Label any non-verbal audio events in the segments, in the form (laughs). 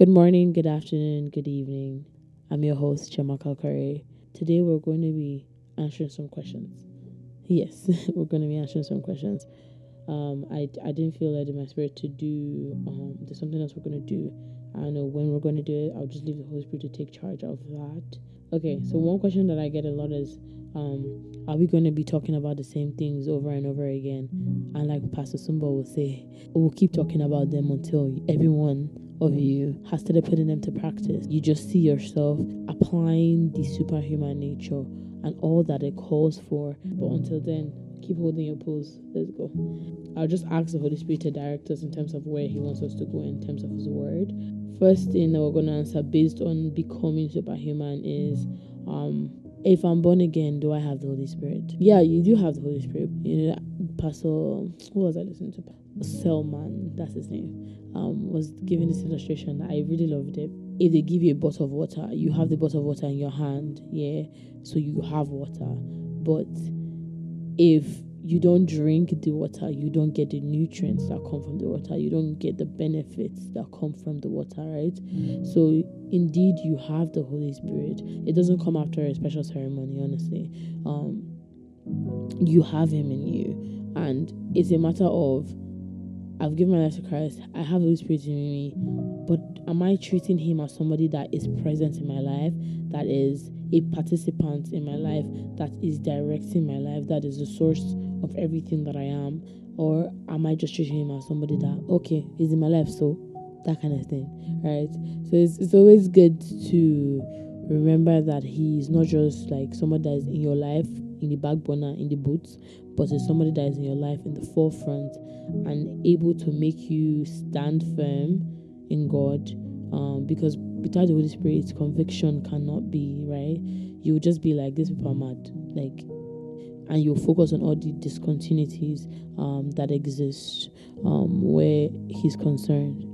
Good morning, good afternoon, good evening. I'm your host, Chamaka Kare. Today we're going to be answering some questions. Yes, (laughs) we're going to be answering some questions. Um, I, I didn't feel led in my spirit to do, um, there's something else we're going to do. I don't know when we're going to do it. I'll just leave the Holy Spirit to take charge of that. Okay, so one question that I get a lot is, um, are we going to be talking about the same things over and over again? And like Pastor Sumba will say, we'll keep talking about them until everyone of you has started putting them to practice. You just see yourself applying the superhuman nature and all that it calls for. But until then, keep holding your pose. Let's go. I'll just ask the Holy Spirit to direct us in terms of where He wants us to go in terms of His Word. First thing that we're going to answer based on becoming superhuman is um, if I'm born again, do I have the Holy Spirit? Yeah, you do have the Holy Spirit. You know, Pastor, who was I listening to? Selman, that's his name, um, was giving this illustration. I really loved it. If they give you a bottle of water, you have the bottle of water in your hand, yeah, so you have water. But if you don't drink the water, you don't get the nutrients that come from the water, you don't get the benefits that come from the water, right? So, indeed, you have the Holy Spirit. It doesn't come after a special ceremony, honestly. Um, you have Him in you, and it's a matter of I've given my life to Christ, I have the Holy Spirit in me, but am I treating Him as somebody that is present in my life, that is a participant in my life, that is directing my life, that is the source of everything that I am? Or am I just treating him as somebody that, okay, he's in my life, so that kind of thing, right? So it's, it's always good to remember that he's not just like somebody that is in your life, in the back burner, in the boots, but somebody that is in your life in the forefront and able to make you stand firm in God. Um, because without the Holy Spirit, conviction cannot be right. You would just be like, these people are mad. Like and you focus on all the discontinuities um, that exist um, where he's concerned.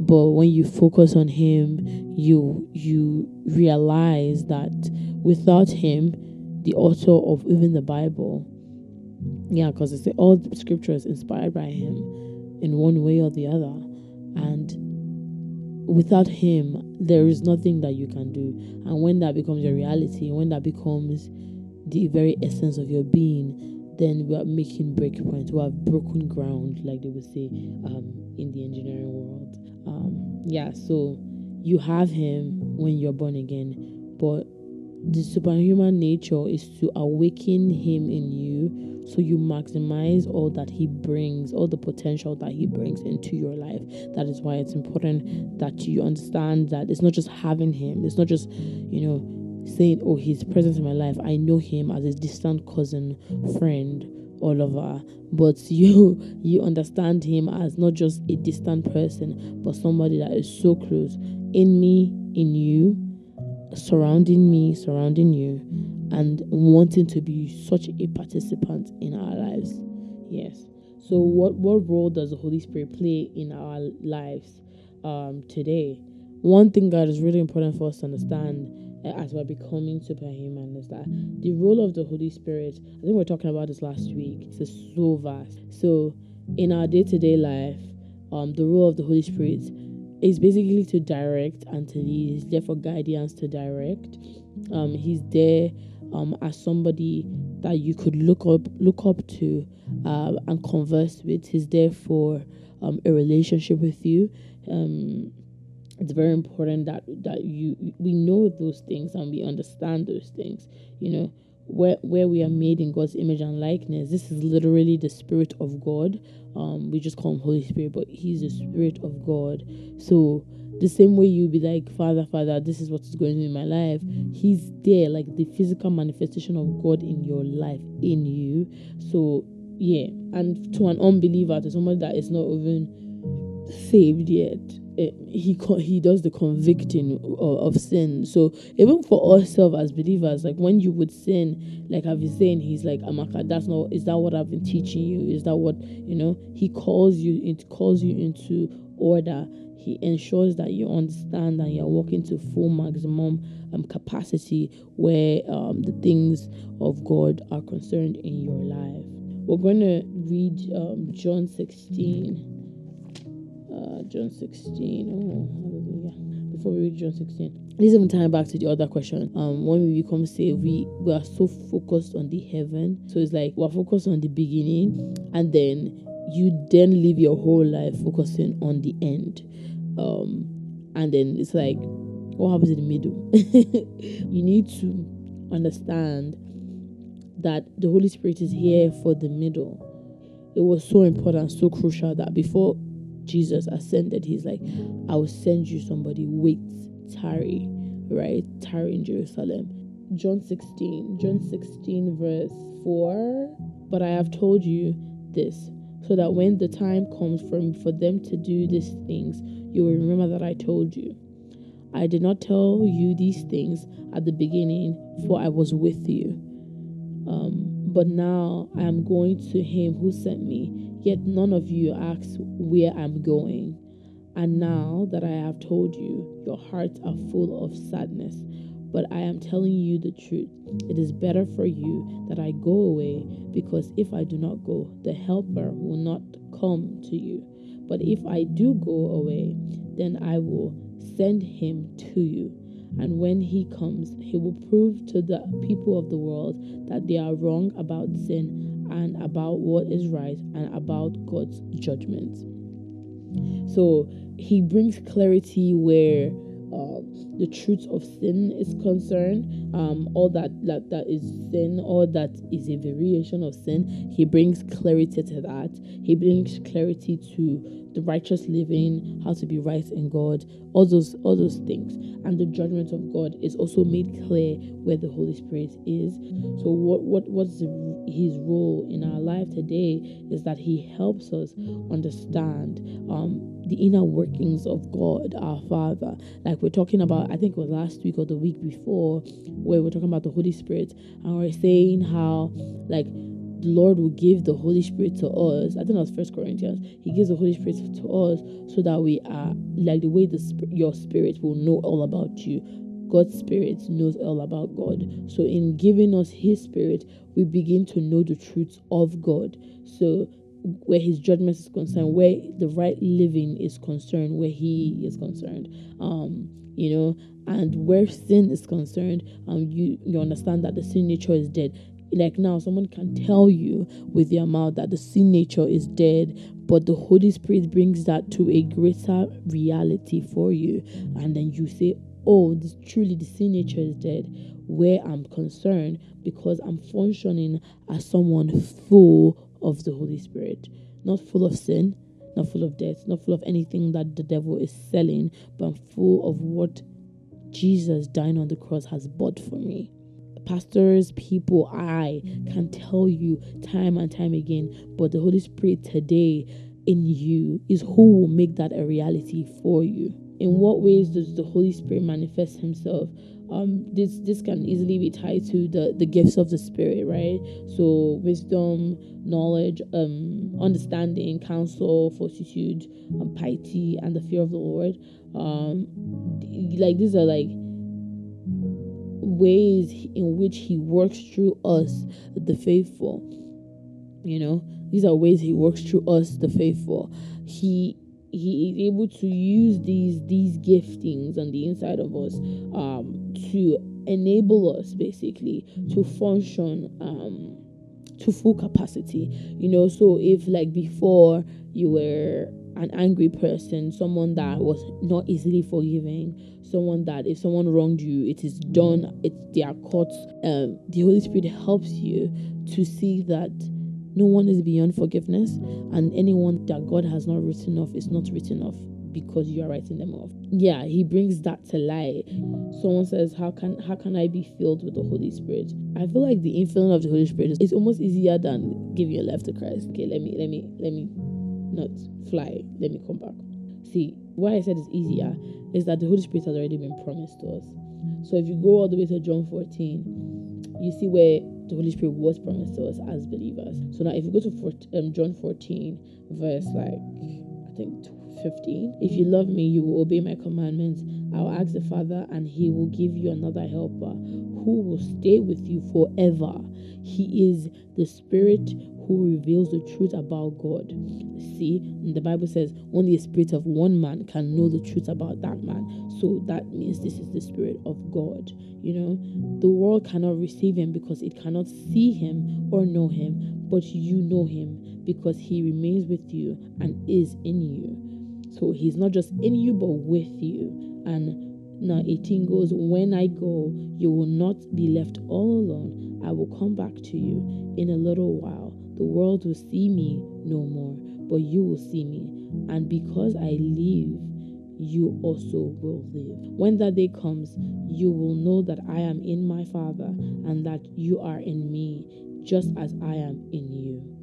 But when you focus on him, you you realize that without him, the author of even the Bible, yeah, because it's all the scripture is inspired by him in one way or the other, and without him, there is nothing that you can do. And when that becomes your reality, when that becomes the very essence of your being, then we are making breakpoints. We have broken ground, like they would say um, in the engineering world. Um, yeah, so you have him when you're born again, but the superhuman nature is to awaken him in you so you maximize all that he brings all the potential that he brings into your life that is why it's important that you understand that it's not just having him it's not just you know saying, Oh, he's present in my life. I know him as a distant cousin, friend, all Oliver. But (laughs) you you understand him as not just a distant person, but somebody that is so close in me, in you, surrounding me, surrounding you, and wanting to be such a participant in our lives. Yes. So what what role does the Holy Spirit play in our lives um today? One thing that is really important for us to understand as we're becoming superhuman is that the role of the Holy Spirit, I think we are talking about this last week, it's so vast. So in our day to day life, um, the role of the Holy Spirit is basically to direct and to lead. He's there for guidance to direct. Um, he's there um, as somebody that you could look up look up to uh, and converse with. He's there for um, a relationship with you. Um, it's very important that that you we know those things and we understand those things you know where where we are made in God's image and likeness. This is literally the spirit of God. Um we just call him Holy Spirit but he's the spirit of God. So the same way you be like father father this is what is going on in my life. He's there like the physical manifestation of God in your life in you. So yeah. And to an unbeliever to someone that is not even saved yet Eh, he he does the convicting of, of, sin. So even for ourselves as believers, like when you would sin, like I've been saying, he's like Amaka. That's not. Is that what I've been teaching you? Is that what you know? He calls you. It calls you into order. He ensures that you understand and you're walking to full maximum um, capacity where um, the things of God are concerned in your life. We're going to read um, John 16 uh, John 16. Oh, hallelujah. before we read John 16. This even tying back to the other question. Um, when we become saved, we, we are so focused on the heaven. So it's like we're focused on the beginning and then you then live your whole life focusing on the end. Um, and then it's like what happens in the middle? (laughs) you need to understand that the Holy Spirit is here for the middle. It was so important, so crucial that before Jesus ascended, he's like, I will send you somebody, wait, tarry, right? Tarry in Jerusalem. John 16, John 16, verse 4. But I have told you this, so that when the time comes for, for them to do these things, you will remember that I told you. I did not tell you these things at the beginning, for I was with you. Um, but now I am going to him who sent me, yet none of you asks where I'm going. And now that I have told you, your hearts are full of sadness. But I am telling you the truth. It is better for you that I go away, because if I do not go, the Helper will not come to you. But if I do go away, then I will send him to you. And when he comes, he will prove to the people of the world that they are wrong about sin and about what is right and about God's judgment. So he brings clarity where uh, the truth of sin is concerned, um, all that, that that is sin, all that is a variation of sin, he brings clarity to that. He brings clarity to the righteous living, how to be right in God, all those all those things. And the judgment of God is also made clear where the Holy Spirit is. So what what what's his role in our life today is that he helps us understand um the inner workings of God, our Father. Like we're talking about, I think it was last week or the week before, where we're talking about the Holy Spirit, and we're saying how, like, the Lord will give the Holy Spirit to us. I think that was First Corinthians. He gives the Holy Spirit to us so that we are like the way the your spirit will know all about you. God's spirit knows all about God. So in giving us His spirit, we begin to know the truths of God. So where his judgment is concerned, where the right living is concerned, where he is concerned. Um, you know, and where sin is concerned, um, you you understand that the sin nature is dead. Like now, someone can tell you with their mouth that the sin nature is dead, but the Holy Spirit brings that to a greater reality for you, and then you say, "Oh, this truly the sin nature is dead." Where I'm concerned because I'm functioning as someone full of the Holy Spirit, not full of sin, not full of death, not full of anything that the devil is selling, but I'm full of what Jesus dying on the cross has bought for me. Pastors, people, I can tell you time and time again, but the Holy Spirit today in you is who will make that a reality for you. In what ways does the Holy Spirit manifest Himself? um this this can easily be tied to the the gifts of the spirit right so wisdom knowledge um understanding counsel fortitude um, piety and the fear of the lord um like these are like ways in which he works through us the faithful. You know these are ways he works through us the faithful. He he is able to use these these giftings on the inside of us um, to enable us basically to function um, to full capacity. You know so if like before you were an angry person someone that was not easily forgiving someone that if someone wronged you it is done it's their courts um, the holy spirit helps you to see that no one is beyond forgiveness, and anyone that God has not written off is not written off because you are writing them off. Yeah, he brings that to light. Someone says, How can how can I be filled with the Holy Spirit? I feel like the infilling of the Holy Spirit is almost easier than giving your life to Christ. Okay, let me let me let me not fly. Let me come back. See, why I said it's easier is that the Holy Spirit has already been promised to us. So if you go all the way to John 14, you see where the Holy Spirit was promised to us as believers. So now, if you go to 14, um, John 14, verse like, I think 15, if you love me, you will obey my commandments. I will ask the Father, and he will give you another helper who will stay with you forever. He is the Spirit who reveals the truth about God. See, the Bible says only the spirit of one man can know the truth about that man. So that means this is the spirit of God. You know, the world cannot receive him because it cannot see him or know him, but you know him because he remains with you and is in you. So he's not just in you but with you. And now 18 goes, When I go, you will not be left all alone. I will come back to you in a little while. The world will see me no more, but you will see me. And because I live, you also will live. When that day comes, you will know that I am in my Father and that you are in me, just as I am in you.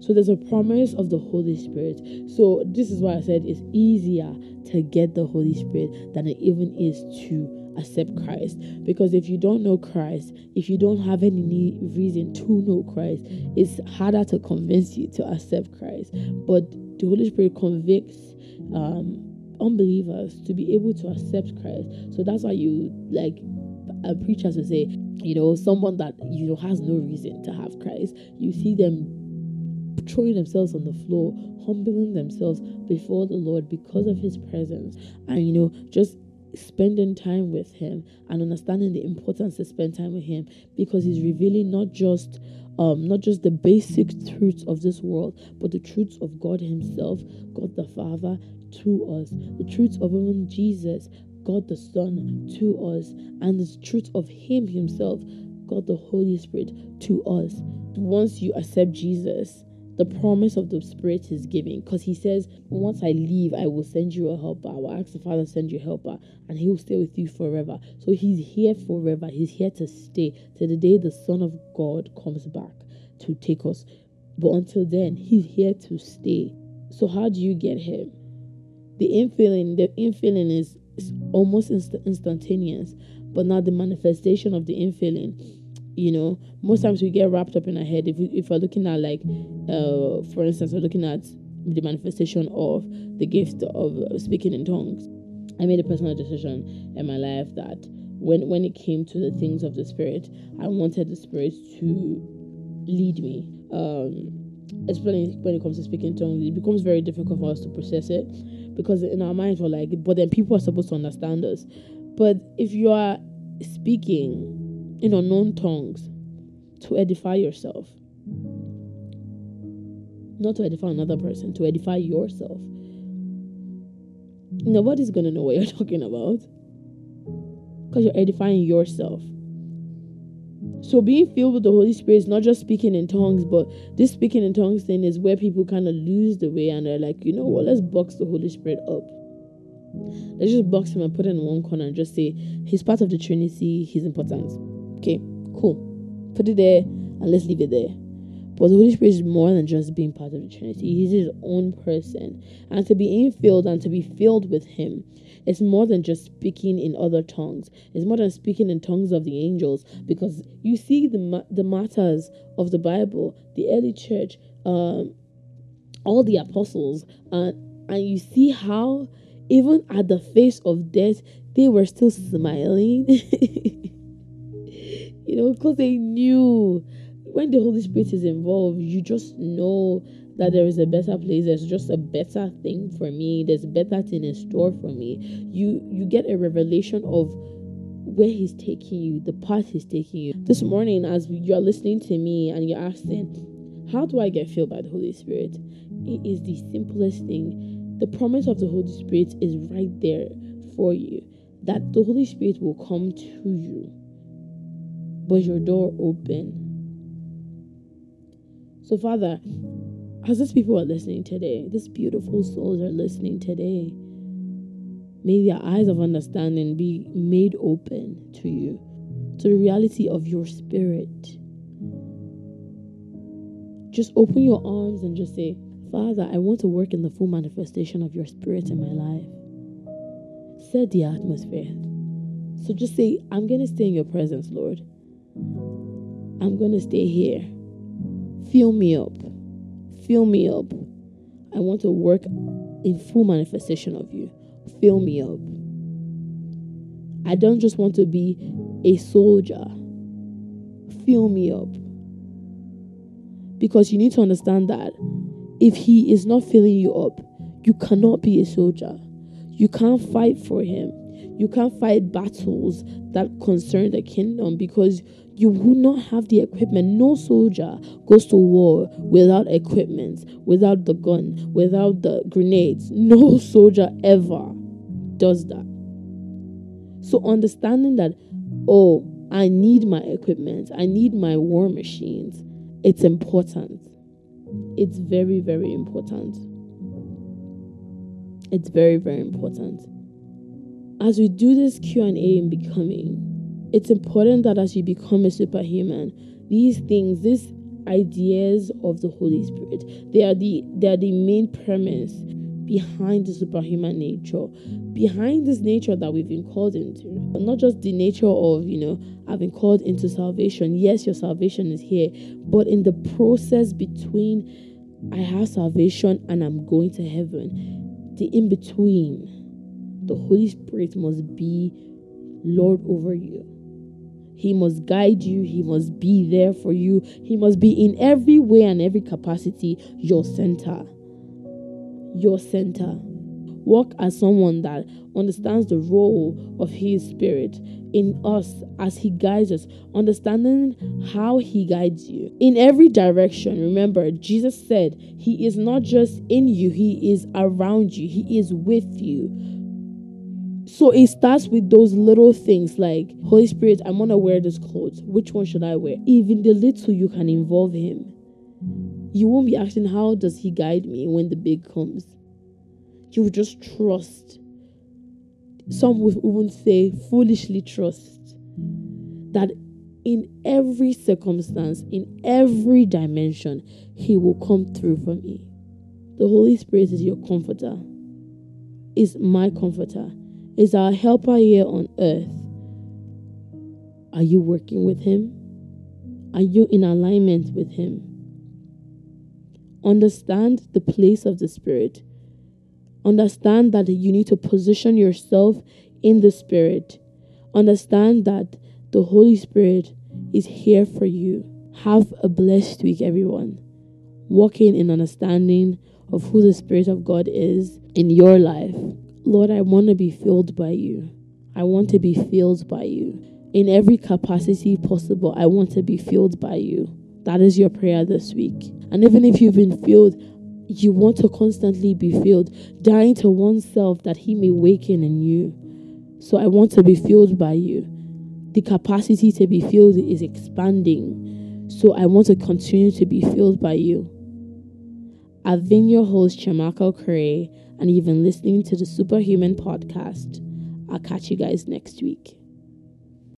So there's a promise of the Holy Spirit. So this is why I said it's easier to get the Holy Spirit than it even is to accept Christ. Because if you don't know Christ, if you don't have any reason to know Christ, it's harder to convince you to accept Christ. But the Holy Spirit convicts um, unbelievers to be able to accept Christ. So that's why you like a preacher to say, you know, someone that you know has no reason to have Christ. You see them throwing themselves on the floor, humbling themselves before the Lord because of His presence, and you know, just spending time with Him and understanding the importance to spend time with Him because He's revealing not just um, not just the basic truths of this world, but the truths of God Himself, God the Father, to us, the truths of even Jesus, God the Son, to us, and the truth of Him Himself, God the Holy Spirit, to us. Once you accept Jesus, the promise of the Spirit is giving because He says, Once I leave, I will send you a helper. I will ask the Father to send you a helper, and He will stay with you forever. So He's here forever. He's here to stay to the day the Son of God comes back to take us. But until then, He's here to stay. So, how do you get Him? The infilling, the infilling is, is almost inst- instantaneous, but now the manifestation of the infilling you know most times we get wrapped up in our head if, we, if we're looking at like uh for instance we're looking at the manifestation of the gift of speaking in tongues. I made a personal decision in my life that when when it came to the things of the spirit i wanted the spirit to lead me. Um especially when it comes to speaking tongues it becomes very difficult for us to process it because in our minds we're like but then people are supposed to understand us. But if you are speaking in unknown tongues to edify yourself. Not to edify another person, to edify yourself. Nobody's gonna know what you're (laughs) talking about. Because you're edifying yourself. So being filled with the Holy Spirit is not just speaking in tongues, but this speaking in tongues thing is where people kind of lose the way and they're like, you know what, let's box the Holy Spirit up. Let's just box him and put him in one corner and just say he's part of the Trinity, he's important. Okay, cool. Put it there and let's leave it there. But the Holy Spirit is more than just being part of the Trinity. He's his own person. And to be infilled and to be filled with him it's more than just speaking in other tongues. It's more than speaking in tongues of the angels because you see the the matters of the Bible, the early church, um, all the apostles, uh, and you see how even at the face of death they were still smiling. (laughs) you know, because they knew when the Holy Spirit is involved, you just know that there is a better place. There's just a better thing for me. There's better thing in store for me. You you get a revelation of where he's taking you, the path he's taking you. This morning, as you're listening to me and you're asking, how do I get filled by the Holy Spirit? It is the simplest thing. The promise of the Holy Spirit is right there for you. That the Holy Spirit will come to you but your door open. So, Father, as these people are listening today, these beautiful souls are listening today, may their eyes of understanding be made open to you, to the reality of your spirit. Just open your arms and just say, Father, I want to work in the full manifestation of your spirit in my life. Set the atmosphere. So just say, I'm going to stay in your presence, Lord. I'm going to stay here. Fill me up. Fill me up. I want to work in full manifestation of you. Fill me up. I don't just want to be a soldier. Fill me up. Because you need to understand that if he is not filling you up, you cannot be a soldier. You can't fight for him. You can't fight battles that concern the kingdom because you will not have the equipment. No soldier goes to war without equipment, without the gun, without the grenades. No (laughs) soldier ever does that. So, understanding that, oh, I need my equipment, I need my war machines, it's important. It's very, very important. It's very, very important. As we do this Q&A in becoming, it's important that as you become a superhuman, these things, these ideas of the Holy Spirit, they are the they are the main premise behind the superhuman nature, behind this nature that we've been called into. Not just the nature of, you know, I've been called into salvation. Yes, your salvation is here, but in the process between I have salvation and I'm going to heaven, the in between, the Holy Spirit must be Lord over you. He must guide you. He must be there for you. He must be in every way and every capacity your center. Your center. Walk as someone that understands the role of His Spirit in us as He guides us, understanding how He guides you in every direction. Remember, Jesus said He is not just in you, He is around you, He is with you. So it starts with those little things like Holy Spirit, I want to wear this clothes. Which one should I wear? Even the little you can involve him. You won't be asking how does he guide me when the big comes. You will just trust. Some would even say foolishly trust that in every circumstance, in every dimension, he will come through for me. The Holy Spirit is your comforter, is my comforter is our helper here on earth. Are you working with Him? Are you in alignment with Him? Understand the place of the Spirit. Understand that you need to position yourself in the Spirit. Understand that the Holy Spirit is here for you. Have a blessed week, everyone. Walking in understanding of who the Spirit of God is in your life. Lord, I want to be filled by you. I want to be filled by you. In every capacity possible, I want to be filled by you. That is your prayer this week. And even if you've been filled, you want to constantly be filled, dying to oneself that He may waken in you. So I want to be filled by you. The capacity to be filled is expanding. So I want to continue to be filled by you. Been your host, Chamaka Curry and you've listening to the Superhuman Podcast. I'll catch you guys next week.